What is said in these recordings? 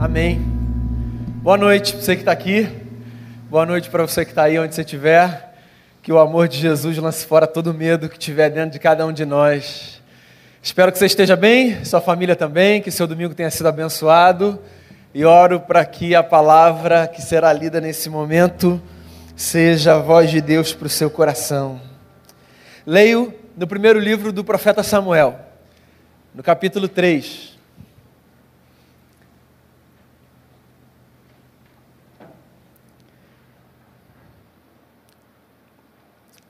Amém. Boa noite para você que está aqui. Boa noite para você que está aí onde você estiver. Que o amor de Jesus lance fora todo medo que tiver dentro de cada um de nós. Espero que você esteja bem, sua família também, que seu domingo tenha sido abençoado. E oro para que a palavra que será lida nesse momento seja a voz de Deus para o seu coração. Leio no primeiro livro do profeta Samuel, no capítulo 3.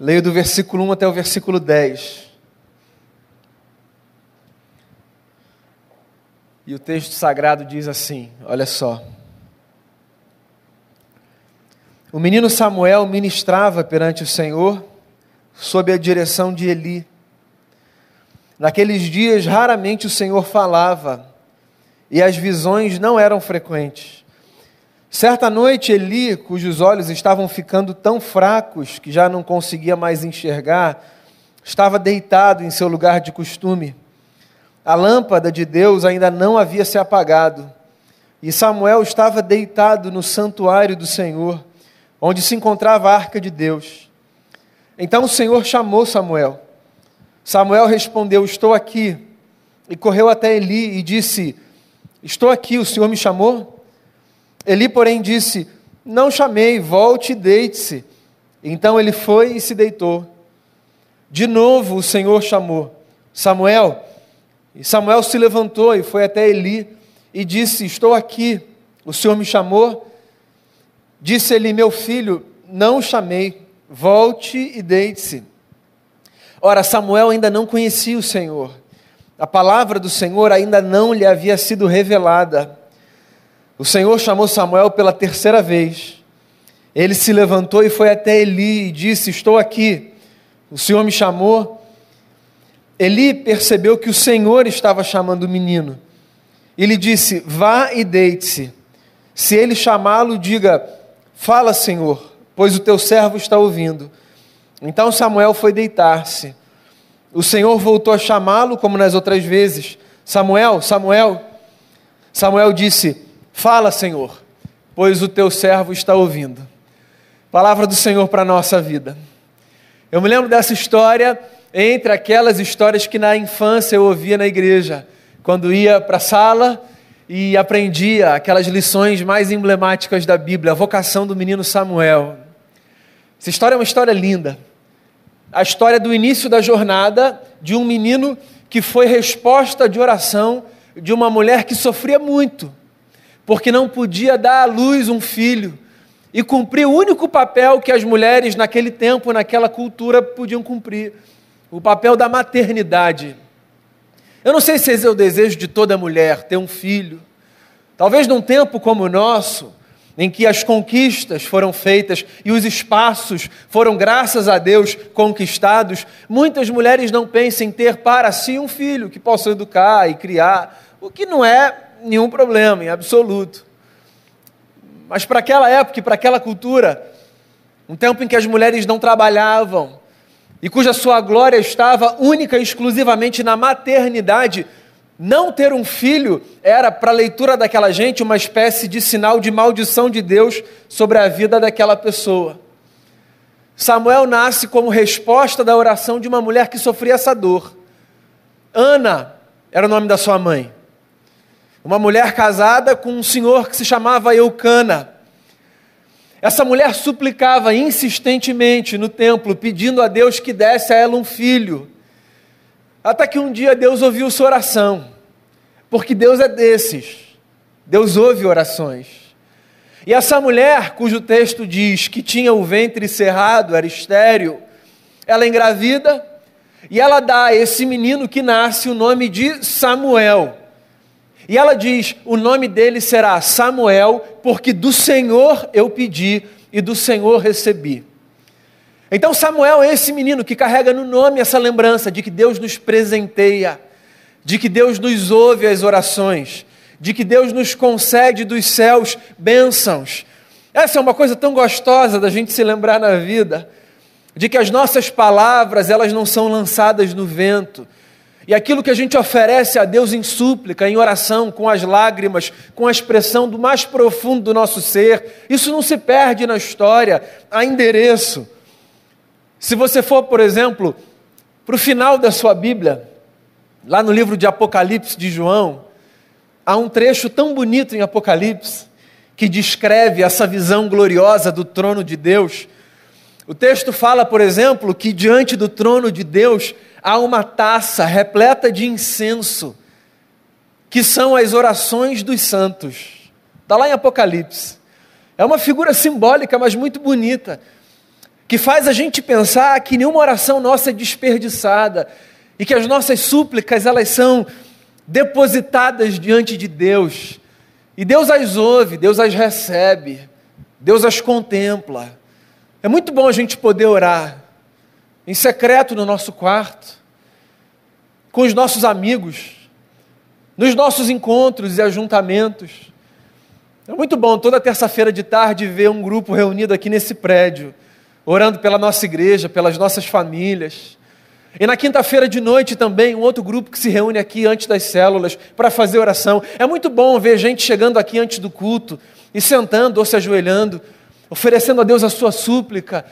Leio do versículo 1 até o versículo 10. E o texto sagrado diz assim: olha só. O menino Samuel ministrava perante o Senhor sob a direção de Eli. Naqueles dias, raramente o Senhor falava e as visões não eram frequentes. Certa noite, Eli, cujos olhos estavam ficando tão fracos que já não conseguia mais enxergar, estava deitado em seu lugar de costume. A lâmpada de Deus ainda não havia se apagado, e Samuel estava deitado no santuário do Senhor, onde se encontrava a arca de Deus. Então o Senhor chamou Samuel. Samuel respondeu: Estou aqui. E correu até Eli e disse: Estou aqui, o Senhor me chamou? Eli, porém, disse: Não chamei, volte e deite-se. Então ele foi e se deitou. De novo o Senhor chamou: Samuel. E Samuel se levantou e foi até Eli e disse: Estou aqui, o Senhor me chamou. Disse ele: Meu filho, não chamei, volte e deite-se. Ora, Samuel ainda não conhecia o Senhor, a palavra do Senhor ainda não lhe havia sido revelada. O Senhor chamou Samuel pela terceira vez. Ele se levantou e foi até Eli e disse: Estou aqui. O Senhor me chamou. Eli percebeu que o Senhor estava chamando o menino. Ele disse: Vá e deite-se. Se ele chamá-lo, diga: Fala, Senhor, pois o teu servo está ouvindo. Então Samuel foi deitar-se. O Senhor voltou a chamá-lo, como nas outras vezes: Samuel, Samuel. Samuel disse: Fala, Senhor, pois o teu servo está ouvindo. Palavra do Senhor para a nossa vida. Eu me lembro dessa história entre aquelas histórias que na infância eu ouvia na igreja, quando ia para a sala e aprendia aquelas lições mais emblemáticas da Bíblia, a vocação do menino Samuel. Essa história é uma história linda. A história do início da jornada de um menino que foi resposta de oração de uma mulher que sofria muito porque não podia dar à luz um filho e cumprir o único papel que as mulheres naquele tempo, naquela cultura, podiam cumprir o papel da maternidade. Eu não sei se esse é o desejo de toda mulher, ter um filho. Talvez num tempo como o nosso, em que as conquistas foram feitas e os espaços foram, graças a Deus, conquistados, muitas mulheres não pensem em ter para si um filho que possa educar e criar, o que não é nenhum problema, em absoluto. Mas para aquela época e para aquela cultura, um tempo em que as mulheres não trabalhavam e cuja sua glória estava única e exclusivamente na maternidade, não ter um filho era, para a leitura daquela gente, uma espécie de sinal de maldição de Deus sobre a vida daquela pessoa. Samuel nasce como resposta da oração de uma mulher que sofria essa dor. Ana era o nome da sua mãe uma mulher casada com um senhor que se chamava Eucana. Essa mulher suplicava insistentemente no templo, pedindo a Deus que desse a ela um filho. Até que um dia Deus ouviu sua oração, porque Deus é desses, Deus ouve orações. E essa mulher, cujo texto diz que tinha o ventre cerrado, era estéril, ela engravida e ela dá a esse menino que nasce o nome de Samuel. E ela diz: O nome dele será Samuel, porque do Senhor eu pedi e do Senhor recebi. Então, Samuel é esse menino que carrega no nome essa lembrança de que Deus nos presenteia, de que Deus nos ouve as orações, de que Deus nos concede dos céus bênçãos. Essa é uma coisa tão gostosa da gente se lembrar na vida, de que as nossas palavras, elas não são lançadas no vento, E aquilo que a gente oferece a Deus em súplica, em oração, com as lágrimas, com a expressão do mais profundo do nosso ser, isso não se perde na história, há endereço. Se você for, por exemplo, para o final da sua Bíblia, lá no livro de Apocalipse de João, há um trecho tão bonito em Apocalipse que descreve essa visão gloriosa do trono de Deus. O texto fala, por exemplo, que diante do trono de Deus há uma taça repleta de incenso, que são as orações dos santos. Está lá em Apocalipse. É uma figura simbólica, mas muito bonita, que faz a gente pensar que nenhuma oração nossa é desperdiçada e que as nossas súplicas elas são depositadas diante de Deus. E Deus as ouve, Deus as recebe, Deus as contempla. É muito bom a gente poder orar em secreto no nosso quarto, com os nossos amigos, nos nossos encontros e ajuntamentos. É muito bom toda terça-feira de tarde ver um grupo reunido aqui nesse prédio, orando pela nossa igreja, pelas nossas famílias. E na quinta-feira de noite também, um outro grupo que se reúne aqui antes das células para fazer oração. É muito bom ver gente chegando aqui antes do culto e sentando ou se ajoelhando, oferecendo a Deus a sua súplica,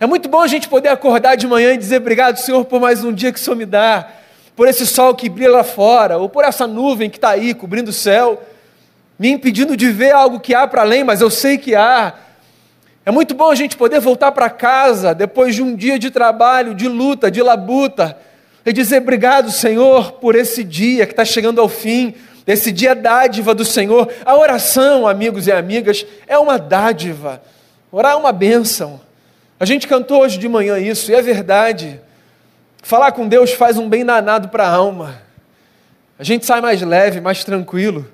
é muito bom a gente poder acordar de manhã e dizer obrigado, Senhor, por mais um dia que o Senhor me dá, por esse sol que brilha lá fora, ou por essa nuvem que está aí cobrindo o céu, me impedindo de ver algo que há para além, mas eu sei que há. É muito bom a gente poder voltar para casa depois de um dia de trabalho, de luta, de labuta, e dizer obrigado, Senhor, por esse dia que está chegando ao fim, esse dia dádiva do Senhor. A oração, amigos e amigas, é uma dádiva. Orar é uma bênção. A gente cantou hoje de manhã isso, e é verdade. Falar com Deus faz um bem danado para a alma. A gente sai mais leve, mais tranquilo.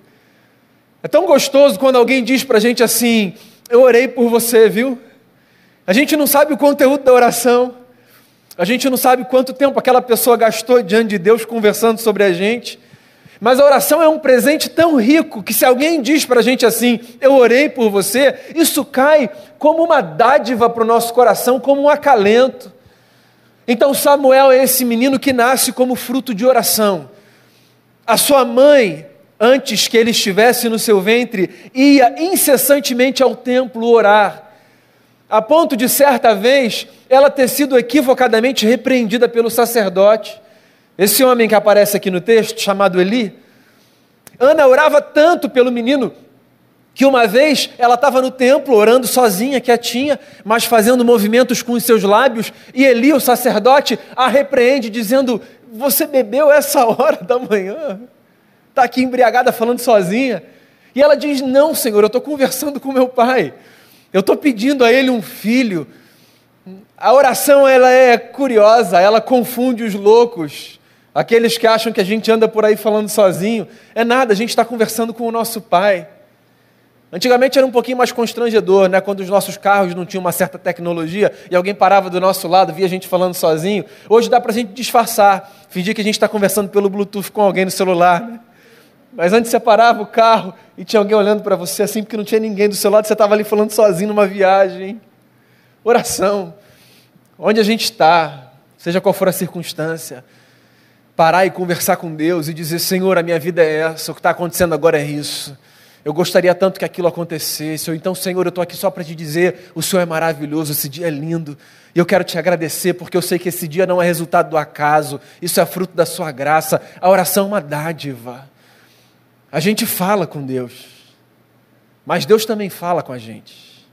É tão gostoso quando alguém diz para a gente assim: Eu orei por você, viu? A gente não sabe o conteúdo da oração. A gente não sabe quanto tempo aquela pessoa gastou diante de Deus conversando sobre a gente. Mas a oração é um presente tão rico que se alguém diz para a gente assim, eu orei por você, isso cai como uma dádiva para o nosso coração, como um acalento. Então Samuel é esse menino que nasce como fruto de oração. A sua mãe, antes que ele estivesse no seu ventre, ia incessantemente ao templo orar, a ponto de certa vez ela ter sido equivocadamente repreendida pelo sacerdote. Esse homem que aparece aqui no texto, chamado Eli, Ana orava tanto pelo menino que uma vez ela estava no templo orando sozinha, quietinha, mas fazendo movimentos com os seus lábios, e Eli, o sacerdote, a repreende, dizendo: Você bebeu essa hora da manhã? Está aqui embriagada falando sozinha. E ela diz: Não, Senhor, eu estou conversando com meu pai, eu estou pedindo a ele um filho. A oração ela é curiosa, ela confunde os loucos. Aqueles que acham que a gente anda por aí falando sozinho, é nada, a gente está conversando com o nosso Pai. Antigamente era um pouquinho mais constrangedor, né? quando os nossos carros não tinham uma certa tecnologia e alguém parava do nosso lado, via a gente falando sozinho. Hoje dá para a gente disfarçar, fingir que a gente está conversando pelo Bluetooth com alguém no celular. Né? Mas antes você parava o carro e tinha alguém olhando para você assim, porque não tinha ninguém do seu lado, você estava ali falando sozinho numa viagem. Oração. Onde a gente está, seja qual for a circunstância, parar e conversar com Deus e dizer: Senhor, a minha vida é essa, o que está acontecendo agora é isso. Eu gostaria tanto que aquilo acontecesse. Ou então, Senhor, eu estou aqui só para te dizer: o Senhor é maravilhoso, esse dia é lindo. E eu quero te agradecer porque eu sei que esse dia não é resultado do acaso, isso é fruto da Sua graça. A oração é uma dádiva. A gente fala com Deus, mas Deus também fala com a gente.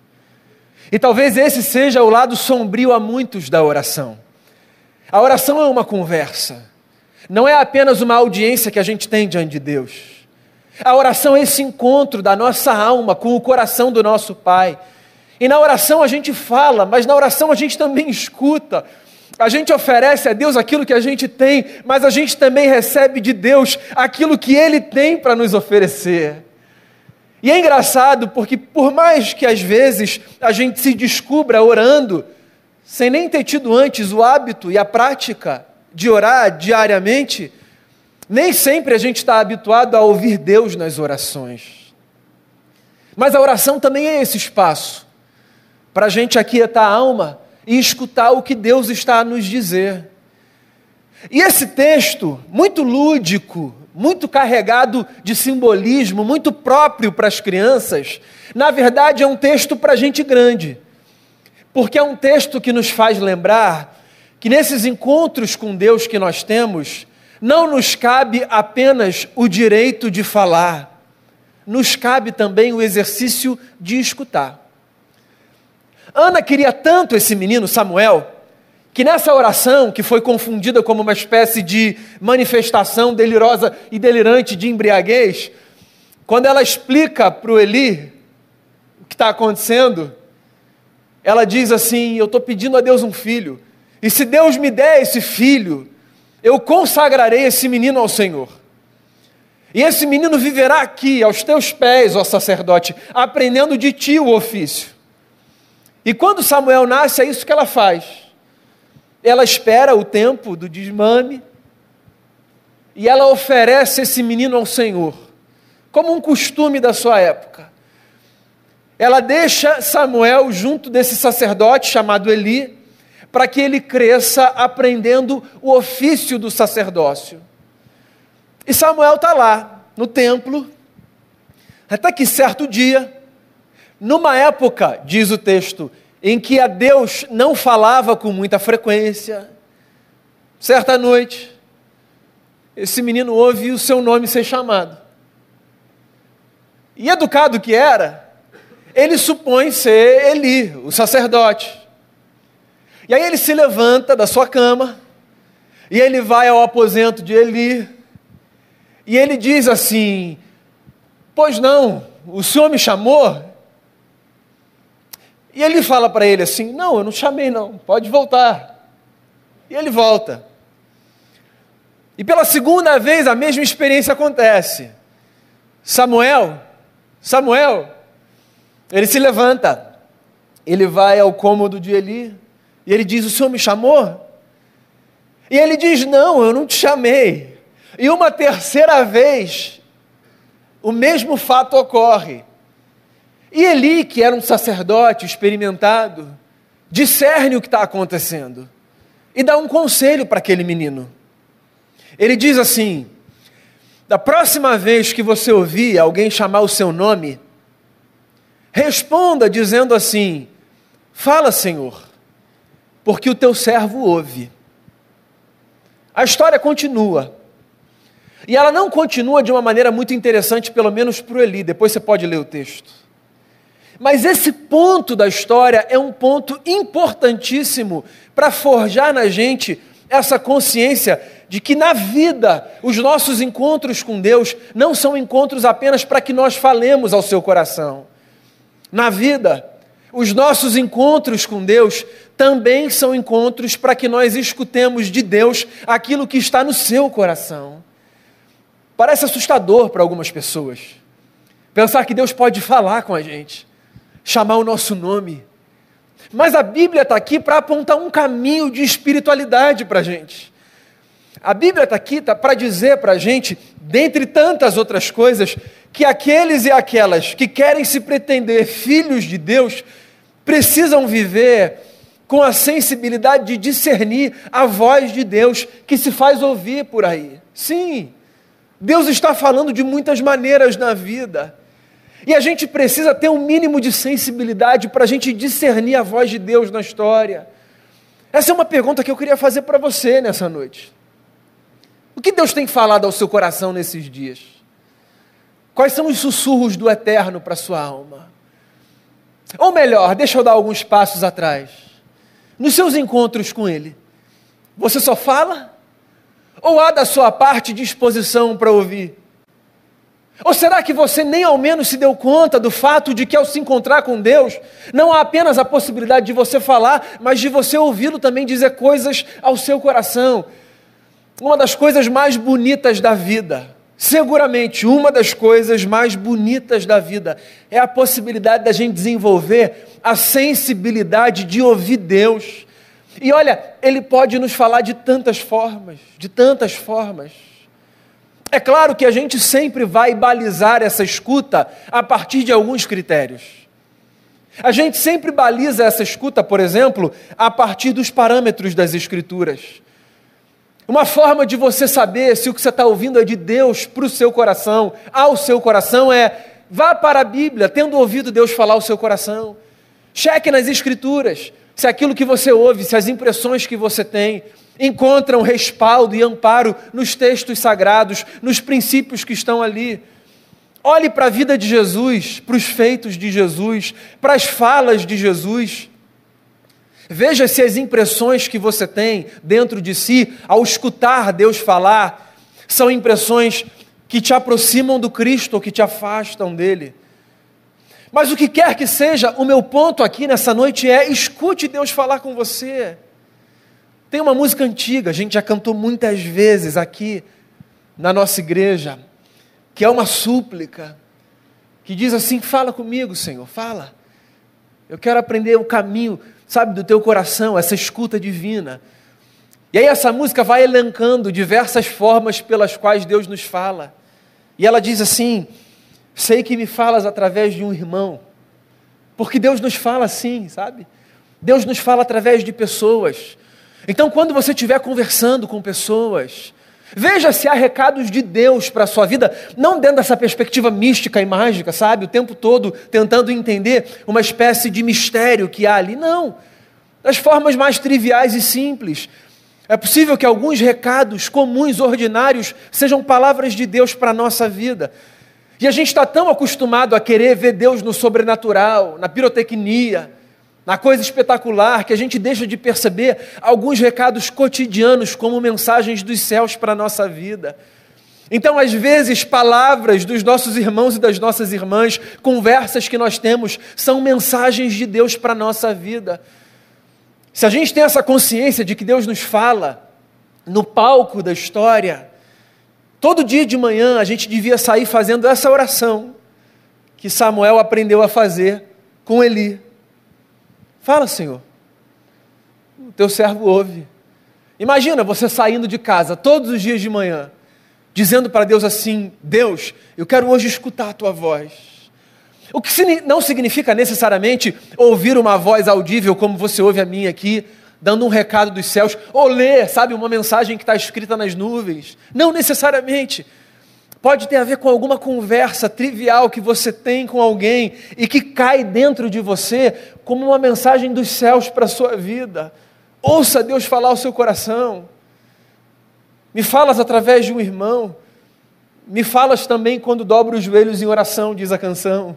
E talvez esse seja o lado sombrio a muitos da oração. A oração é uma conversa. Não é apenas uma audiência que a gente tem diante de Deus. A oração é esse encontro da nossa alma com o coração do nosso Pai. E na oração a gente fala, mas na oração a gente também escuta. A gente oferece a Deus aquilo que a gente tem, mas a gente também recebe de Deus aquilo que Ele tem para nos oferecer. E é engraçado porque, por mais que às vezes a gente se descubra orando, sem nem ter tido antes o hábito e a prática, de orar diariamente, nem sempre a gente está habituado a ouvir Deus nas orações. Mas a oração também é esse espaço para a gente aquietar a alma e escutar o que Deus está a nos dizer. E esse texto, muito lúdico, muito carregado de simbolismo, muito próprio para as crianças, na verdade é um texto para gente grande. Porque é um texto que nos faz lembrar que nesses encontros com Deus que nós temos, não nos cabe apenas o direito de falar, nos cabe também o exercício de escutar. Ana queria tanto esse menino, Samuel, que nessa oração, que foi confundida como uma espécie de manifestação delirosa e delirante de embriaguez, quando ela explica para o Eli o que está acontecendo, ela diz assim: Eu estou pedindo a Deus um filho, e se Deus me der esse filho, eu consagrarei esse menino ao Senhor. E esse menino viverá aqui, aos teus pés, ó sacerdote, aprendendo de ti o ofício. E quando Samuel nasce, é isso que ela faz ela espera o tempo do desmame e ela oferece esse menino ao Senhor, como um costume da sua época. Ela deixa Samuel junto desse sacerdote chamado Eli, para que ele cresça aprendendo o ofício do sacerdócio. E Samuel está lá, no templo, até que certo dia, numa época, diz o texto, em que a Deus não falava com muita frequência. Certa noite, esse menino ouve o seu nome ser chamado. E educado que era, ele supõe ser Eli, o sacerdote. E aí ele se levanta da sua cama, e ele vai ao aposento de Eli, e ele diz assim: Pois não, o senhor me chamou? E ele fala para ele assim: Não, eu não chamei, não, pode voltar. E ele volta. E pela segunda vez a mesma experiência acontece. Samuel, Samuel, ele se levanta, ele vai ao cômodo de Eli, e ele diz: O senhor me chamou? E ele diz: Não, eu não te chamei. E uma terceira vez, o mesmo fato ocorre. E Eli, que era um sacerdote experimentado, discerne o que está acontecendo e dá um conselho para aquele menino. Ele diz assim: da próxima vez que você ouvir alguém chamar o seu nome, responda dizendo assim: Fala, Senhor, porque o teu servo ouve. A história continua. E ela não continua de uma maneira muito interessante, pelo menos para o Eli. Depois você pode ler o texto. Mas esse ponto da história é um ponto importantíssimo para forjar na gente essa consciência de que na vida os nossos encontros com Deus não são encontros apenas para que nós falemos ao seu coração. Na vida, os nossos encontros com Deus também são encontros para que nós escutemos de Deus aquilo que está no seu coração. Parece assustador para algumas pessoas pensar que Deus pode falar com a gente chamar o nosso nome. Mas a Bíblia está aqui para apontar um caminho de espiritualidade para a gente. A Bíblia está aqui tá, para dizer para a gente, dentre tantas outras coisas, que aqueles e aquelas que querem se pretender filhos de Deus precisam viver com a sensibilidade de discernir a voz de Deus que se faz ouvir por aí. Sim, Deus está falando de muitas maneiras na vida. E a gente precisa ter um mínimo de sensibilidade para a gente discernir a voz de Deus na história. Essa é uma pergunta que eu queria fazer para você nessa noite. O que Deus tem falado ao seu coração nesses dias? Quais são os sussurros do eterno para sua alma? Ou melhor, deixa eu dar alguns passos atrás. Nos seus encontros com Ele, você só fala? Ou há da sua parte disposição para ouvir? Ou será que você nem ao menos se deu conta do fato de que ao se encontrar com Deus, não há apenas a possibilidade de você falar, mas de você ouvi-lo também dizer coisas ao seu coração? Uma das coisas mais bonitas da vida, seguramente uma das coisas mais bonitas da vida, é a possibilidade da gente desenvolver a sensibilidade de ouvir Deus. E olha, Ele pode nos falar de tantas formas, de tantas formas. É claro que a gente sempre vai balizar essa escuta a partir de alguns critérios. A gente sempre baliza essa escuta, por exemplo, a partir dos parâmetros das Escrituras. Uma forma de você saber se o que você está ouvindo é de Deus para o seu coração, ao seu coração, é vá para a Bíblia, tendo ouvido Deus falar ao seu coração. Cheque nas Escrituras se aquilo que você ouve, se as impressões que você tem encontram respaldo e amparo nos textos sagrados, nos princípios que estão ali. Olhe para a vida de Jesus, para os feitos de Jesus, para as falas de Jesus. Veja se as impressões que você tem dentro de si ao escutar Deus falar são impressões que te aproximam do Cristo ou que te afastam dele. Mas o que quer que seja, o meu ponto aqui nessa noite é: escute Deus falar com você. Tem uma música antiga, a gente já cantou muitas vezes aqui na nossa igreja, que é uma súplica, que diz assim: Fala comigo, Senhor, fala. Eu quero aprender o caminho, sabe, do teu coração, essa escuta divina. E aí essa música vai elencando diversas formas pelas quais Deus nos fala. E ela diz assim: Sei que me falas através de um irmão, porque Deus nos fala assim, sabe? Deus nos fala através de pessoas. Então, quando você estiver conversando com pessoas, veja se há recados de Deus para a sua vida, não dentro dessa perspectiva mística e mágica, sabe? O tempo todo tentando entender uma espécie de mistério que há ali. Não. Das formas mais triviais e simples. É possível que alguns recados comuns, ordinários, sejam palavras de Deus para a nossa vida. E a gente está tão acostumado a querer ver Deus no sobrenatural, na pirotecnia, na coisa espetacular, que a gente deixa de perceber alguns recados cotidianos como mensagens dos céus para a nossa vida. Então, às vezes, palavras dos nossos irmãos e das nossas irmãs, conversas que nós temos, são mensagens de Deus para a nossa vida. Se a gente tem essa consciência de que Deus nos fala no palco da história, Todo dia de manhã a gente devia sair fazendo essa oração que Samuel aprendeu a fazer com Eli. Fala, Senhor. O teu servo ouve. Imagina você saindo de casa todos os dias de manhã, dizendo para Deus assim: Deus, eu quero hoje escutar a tua voz. O que não significa necessariamente ouvir uma voz audível como você ouve a minha aqui, dando um recado dos céus, ou ler, sabe, uma mensagem que está escrita nas nuvens. Não necessariamente. Pode ter a ver com alguma conversa trivial que você tem com alguém e que cai dentro de você como uma mensagem dos céus para a sua vida. Ouça Deus falar ao seu coração. Me falas através de um irmão. Me falas também quando dobro os joelhos em oração, diz a canção.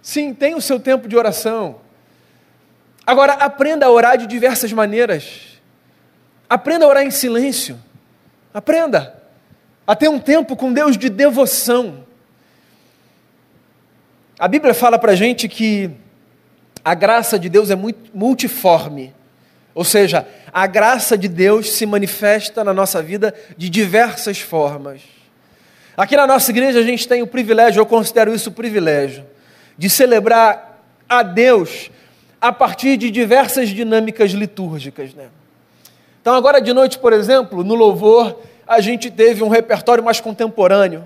Sim, tem o seu tempo de oração. Agora, aprenda a orar de diversas maneiras. Aprenda a orar em silêncio. Aprenda a ter um tempo com Deus de devoção. A Bíblia fala para a gente que a graça de Deus é muito multiforme. Ou seja, a graça de Deus se manifesta na nossa vida de diversas formas. Aqui na nossa igreja a gente tem o privilégio, eu considero isso privilégio, de celebrar a Deus a partir de diversas dinâmicas litúrgicas. Né? Então, agora de noite, por exemplo, no louvor, a gente teve um repertório mais contemporâneo,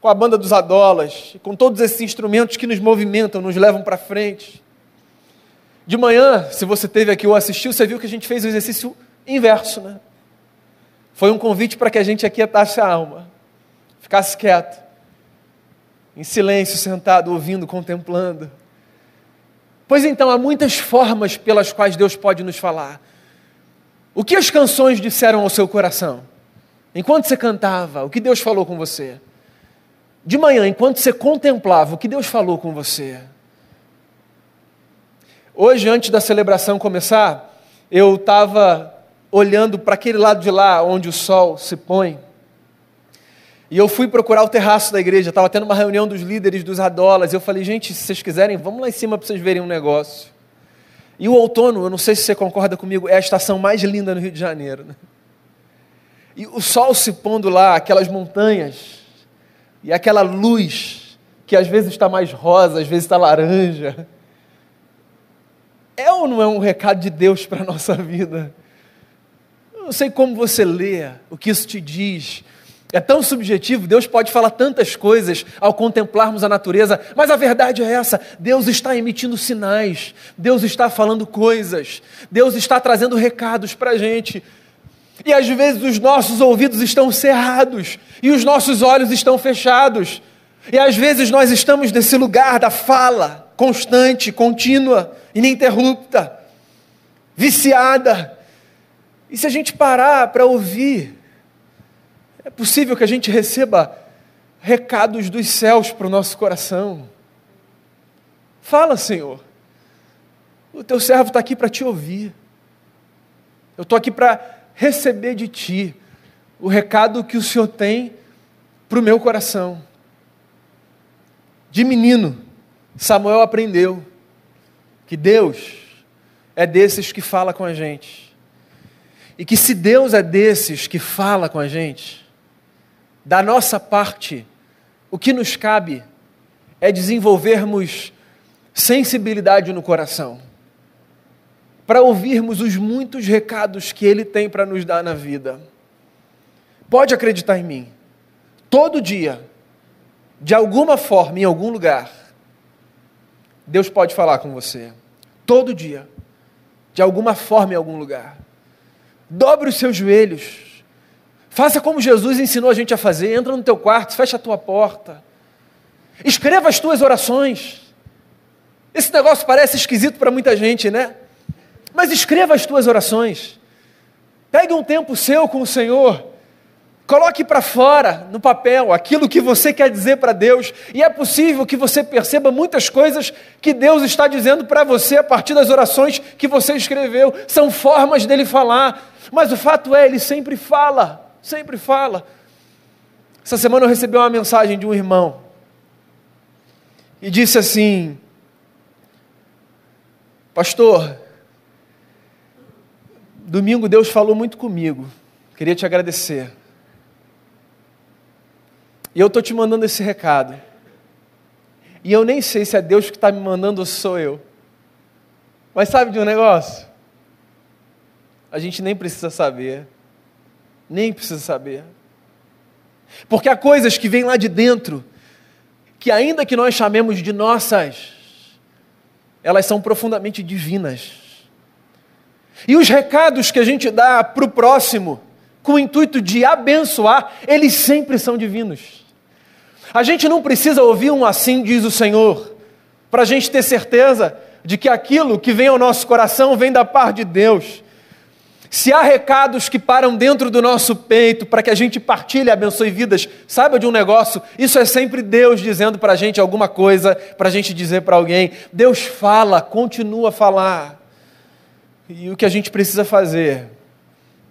com a banda dos Adolas, com todos esses instrumentos que nos movimentam, nos levam para frente. De manhã, se você teve aqui ou assistiu, você viu que a gente fez o exercício inverso, né? Foi um convite para que a gente aquietasse a alma, ficasse quieto, em silêncio, sentado, ouvindo, contemplando. Pois então, há muitas formas pelas quais Deus pode nos falar. O que as canções disseram ao seu coração? Enquanto você cantava, o que Deus falou com você? De manhã, enquanto você contemplava, o que Deus falou com você? Hoje, antes da celebração começar, eu estava olhando para aquele lado de lá, onde o sol se põe. E eu fui procurar o terraço da igreja, estava tendo uma reunião dos líderes dos adolas. E eu falei, gente, se vocês quiserem, vamos lá em cima para vocês verem um negócio. E o outono, eu não sei se você concorda comigo, é a estação mais linda no Rio de Janeiro. Né? E o sol se pondo lá, aquelas montanhas, e aquela luz, que às vezes está mais rosa, às vezes está laranja. É ou não é um recado de Deus para a nossa vida? Eu não sei como você lê, o que isso te diz, é tão subjetivo, Deus pode falar tantas coisas ao contemplarmos a natureza, mas a verdade é essa: Deus está emitindo sinais, Deus está falando coisas, Deus está trazendo recados para a gente. E às vezes os nossos ouvidos estão cerrados e os nossos olhos estão fechados. E às vezes nós estamos nesse lugar da fala constante, contínua, ininterrupta, viciada. E se a gente parar para ouvir, é possível que a gente receba recados dos céus para o nosso coração. Fala, Senhor. O teu servo está aqui para te ouvir. Eu estou aqui para receber de ti o recado que o Senhor tem para o meu coração. De menino, Samuel aprendeu que Deus é desses que fala com a gente. E que se Deus é desses que fala com a gente, da nossa parte, o que nos cabe é desenvolvermos sensibilidade no coração para ouvirmos os muitos recados que Ele tem para nos dar na vida. Pode acreditar em mim. Todo dia, de alguma forma, em algum lugar, Deus pode falar com você. Todo dia, de alguma forma, em algum lugar. Dobre os seus joelhos. Faça como Jesus ensinou a gente a fazer. Entra no teu quarto, fecha a tua porta. Escreva as tuas orações. Esse negócio parece esquisito para muita gente, né? Mas escreva as tuas orações. Pegue um tempo seu com o Senhor. Coloque para fora, no papel, aquilo que você quer dizer para Deus. E é possível que você perceba muitas coisas que Deus está dizendo para você a partir das orações que você escreveu. São formas dele falar. Mas o fato é, ele sempre fala. Sempre fala. Essa semana eu recebi uma mensagem de um irmão. E disse assim: Pastor, Domingo Deus falou muito comigo. Queria te agradecer. E eu estou te mandando esse recado. E eu nem sei se é Deus que está me mandando ou sou eu. Mas sabe de um negócio? A gente nem precisa saber. Nem precisa saber. Porque há coisas que vêm lá de dentro, que ainda que nós chamemos de nossas, elas são profundamente divinas. E os recados que a gente dá para o próximo, com o intuito de abençoar, eles sempre são divinos. A gente não precisa ouvir um assim, diz o Senhor, para a gente ter certeza de que aquilo que vem ao nosso coração vem da parte de Deus. Se há recados que param dentro do nosso peito para que a gente partilhe abençoe vidas, saiba de um negócio, isso é sempre Deus dizendo para a gente alguma coisa, para a gente dizer para alguém. Deus fala, continua a falar. E o que a gente precisa fazer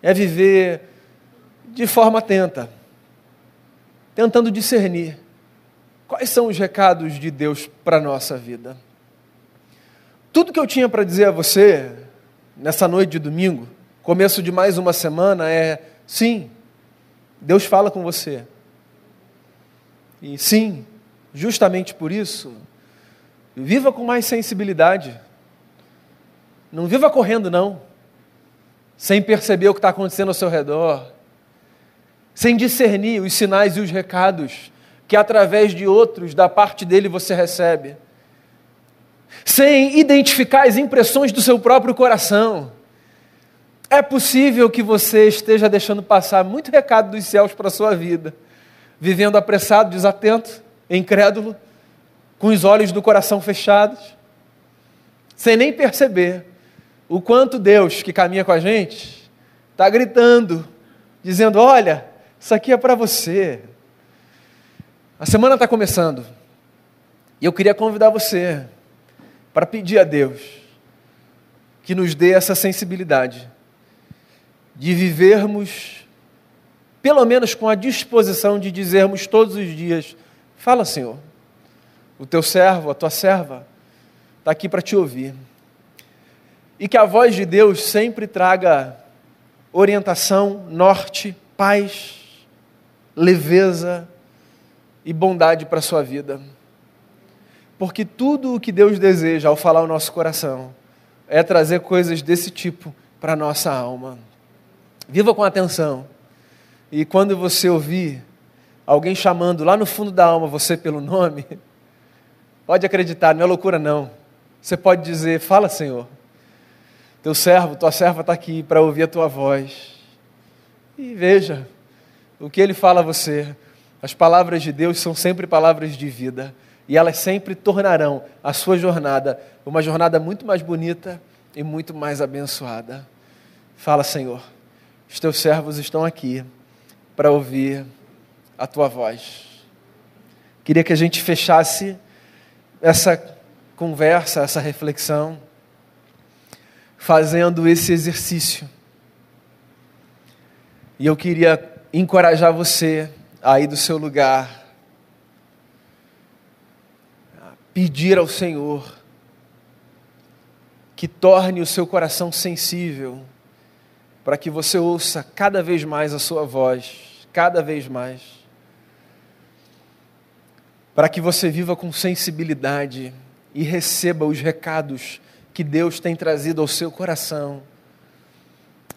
é viver de forma atenta, tentando discernir quais são os recados de Deus para a nossa vida. Tudo que eu tinha para dizer a você nessa noite de domingo, começo de mais uma semana, é: sim, Deus fala com você. E sim, justamente por isso, viva com mais sensibilidade não viva correndo, não, sem perceber o que está acontecendo ao seu redor, sem discernir os sinais e os recados que através de outros, da parte dele, você recebe, sem identificar as impressões do seu próprio coração. É possível que você esteja deixando passar muito recado dos céus para a sua vida, vivendo apressado, desatento, incrédulo, com os olhos do coração fechados, sem nem perceber o quanto Deus que caminha com a gente está gritando, dizendo: Olha, isso aqui é para você. A semana está começando e eu queria convidar você para pedir a Deus que nos dê essa sensibilidade de vivermos, pelo menos com a disposição de dizermos todos os dias: Fala, Senhor, o teu servo, a tua serva, está aqui para te ouvir. E que a voz de Deus sempre traga orientação, norte, paz, leveza e bondade para a sua vida. Porque tudo o que Deus deseja ao falar o nosso coração é trazer coisas desse tipo para a nossa alma. Viva com atenção. E quando você ouvir alguém chamando lá no fundo da alma você pelo nome, pode acreditar, não é loucura não. Você pode dizer: Fala, Senhor. Teu servo, tua serva está aqui para ouvir a tua voz. e veja o que ele fala a você. As palavras de Deus são sempre palavras de vida e elas sempre tornarão a sua jornada uma jornada muito mais bonita e muito mais abençoada. Fala, Senhor, os teus servos estão aqui para ouvir a tua voz. Queria que a gente fechasse essa conversa, essa reflexão, fazendo esse exercício. E eu queria encorajar você aí do seu lugar, pedir ao Senhor que torne o seu coração sensível, para que você ouça cada vez mais a sua voz, cada vez mais, para que você viva com sensibilidade e receba os recados que Deus tem trazido ao seu coração.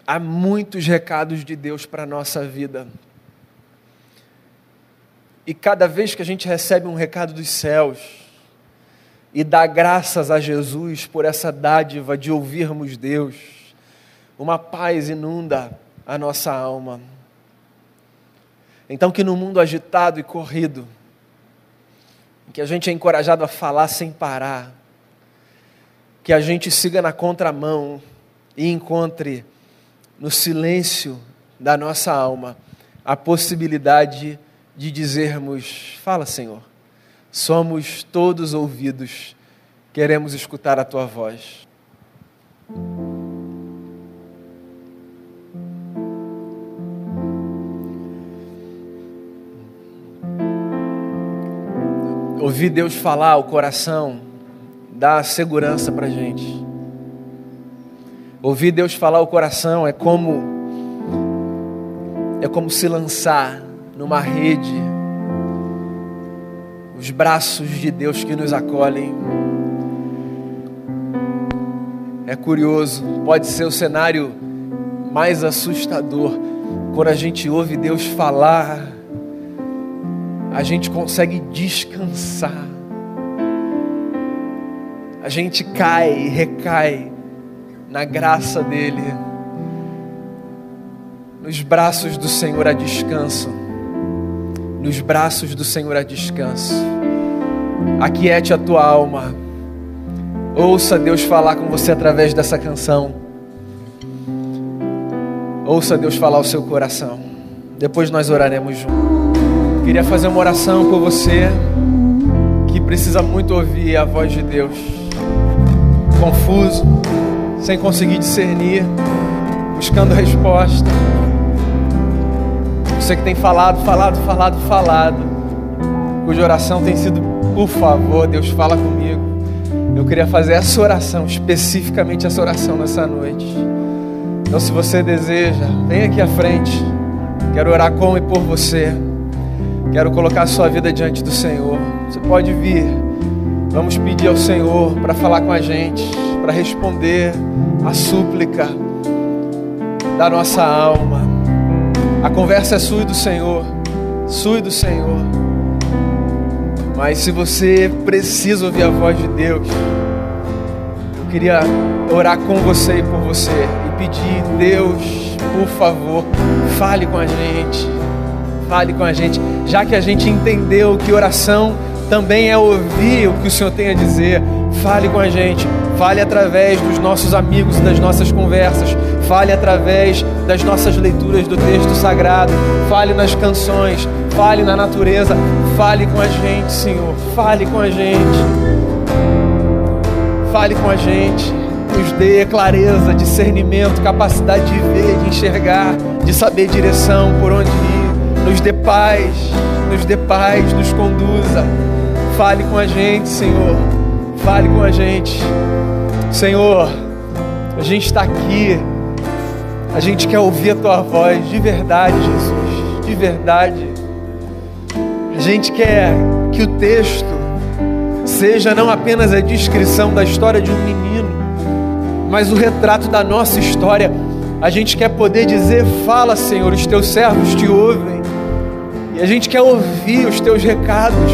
Há muitos recados de Deus para a nossa vida. E cada vez que a gente recebe um recado dos céus e dá graças a Jesus por essa dádiva de ouvirmos Deus, uma paz inunda a nossa alma. Então, que no mundo agitado e corrido, que a gente é encorajado a falar sem parar, que a gente siga na contramão e encontre no silêncio da nossa alma a possibilidade de dizermos: Fala, Senhor, somos todos ouvidos, queremos escutar a tua voz. Ouvir Deus falar o coração dá segurança para gente. Ouvir Deus falar o coração é como é como se lançar numa rede os braços de Deus que nos acolhem. É curioso, pode ser o cenário mais assustador quando a gente ouve Deus falar a gente consegue descansar. A gente cai e recai na graça dEle. Nos braços do Senhor há descanso. Nos braços do Senhor há descanso. Aquiete a tua alma. Ouça Deus falar com você através dessa canção. Ouça Deus falar ao seu coração. Depois nós oraremos juntos. Queria fazer uma oração por você que precisa muito ouvir a voz de Deus. Confuso, sem conseguir discernir, buscando resposta. Você que tem falado, falado, falado, falado, cuja oração tem sido, por favor, Deus fala comigo. Eu queria fazer essa oração, especificamente essa oração nessa noite. Então, se você deseja, vem aqui à frente. Quero orar com e por você. Quero colocar a sua vida diante do Senhor. Você pode vir. Vamos pedir ao Senhor para falar com a gente, para responder a súplica da nossa alma. A conversa é sua e do Senhor, sua e do Senhor. Mas se você precisa ouvir a voz de Deus, eu queria orar com você e por você e pedir, Deus, por favor, fale com a gente fale com a gente, já que a gente entendeu que oração também é ouvir o que o Senhor tem a dizer. Fale com a gente, fale através dos nossos amigos e das nossas conversas, fale através das nossas leituras do texto sagrado, fale nas canções, fale na natureza, fale com a gente, Senhor, fale com a gente, fale com a gente, nos dê clareza, discernimento, capacidade de ver, de enxergar, de saber direção, por onde ir. Nos dê paz, nos dê paz, nos conduza. Fale com a gente, Senhor. Fale com a gente. Senhor, a gente está aqui. A gente quer ouvir a tua voz de verdade, Jesus. De verdade. A gente quer que o texto seja não apenas a descrição da história de um menino, mas o retrato da nossa história. A gente quer poder dizer: Fala, Senhor, os teus servos te ouvem. E a gente quer ouvir os teus recados,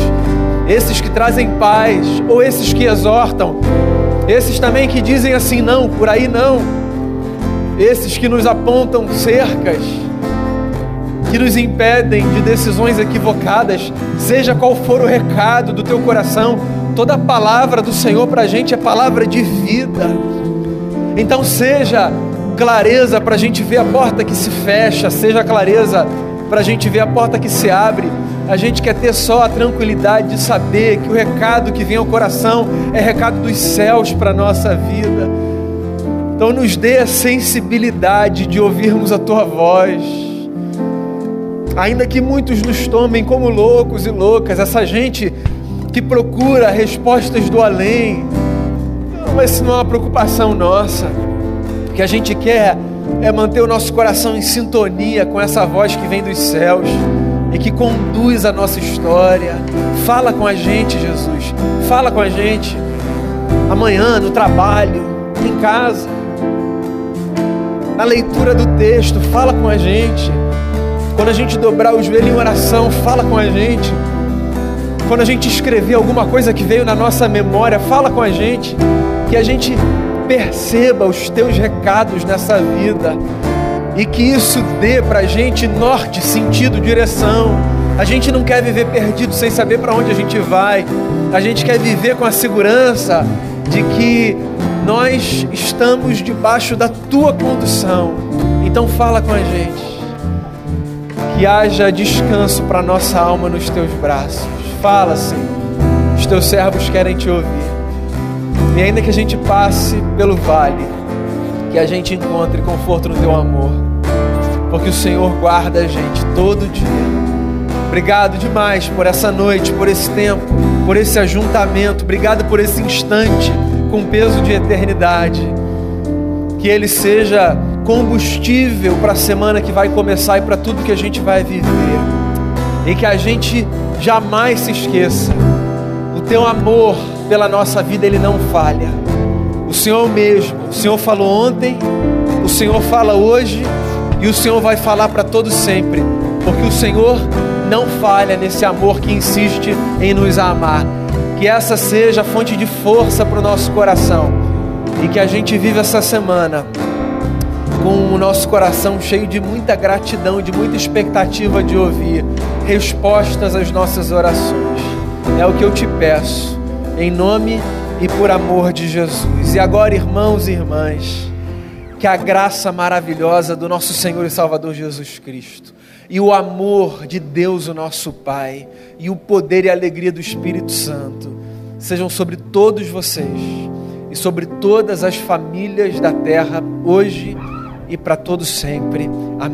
esses que trazem paz, ou esses que exortam, esses também que dizem assim: não, por aí não, esses que nos apontam cercas, que nos impedem de decisões equivocadas, seja qual for o recado do teu coração, toda palavra do Senhor para a gente é palavra de vida. Então, seja clareza para a gente ver a porta que se fecha, seja clareza para a gente ver a porta que se abre. A gente quer ter só a tranquilidade de saber que o recado que vem ao coração é recado dos céus para a nossa vida. Então, nos dê a sensibilidade de ouvirmos a tua voz. Ainda que muitos nos tomem como loucos e loucas, essa gente que procura respostas do além, mas isso não é uma preocupação nossa que a gente quer é manter o nosso coração em sintonia com essa voz que vem dos céus e que conduz a nossa história. Fala com a gente, Jesus. Fala com a gente. Amanhã, no trabalho, em casa, na leitura do texto, fala com a gente. Quando a gente dobrar o joelho em oração, fala com a gente. Quando a gente escrever alguma coisa que veio na nossa memória, fala com a gente. Que a gente perceba os teus recados nessa vida e que isso dê para a gente norte, sentido, direção. A gente não quer viver perdido sem saber para onde a gente vai. A gente quer viver com a segurança de que nós estamos debaixo da tua condução. Então fala com a gente. Que haja descanso para nossa alma nos teus braços. Fala, Senhor. Os teus servos querem te ouvir. E ainda que a gente passe pelo vale, que a gente encontre conforto no teu amor, porque o Senhor guarda a gente todo dia. Obrigado demais por essa noite, por esse tempo, por esse ajuntamento. Obrigado por esse instante com peso de eternidade. Que ele seja combustível para a semana que vai começar e para tudo que a gente vai viver. E que a gente jamais se esqueça. O teu amor pela nossa vida, Ele não falha. O Senhor mesmo, o Senhor falou ontem, o Senhor fala hoje e o Senhor vai falar para todos sempre, porque o Senhor não falha nesse amor que insiste em nos amar. Que essa seja a fonte de força para o nosso coração e que a gente viva essa semana com o nosso coração cheio de muita gratidão, de muita expectativa de ouvir respostas às nossas orações. É o que eu te peço em nome e por amor de Jesus. E agora, irmãos e irmãs, que a graça maravilhosa do nosso Senhor e Salvador Jesus Cristo, e o amor de Deus, o nosso Pai, e o poder e a alegria do Espírito Santo sejam sobre todos vocês e sobre todas as famílias da terra, hoje e para todos sempre. Amém.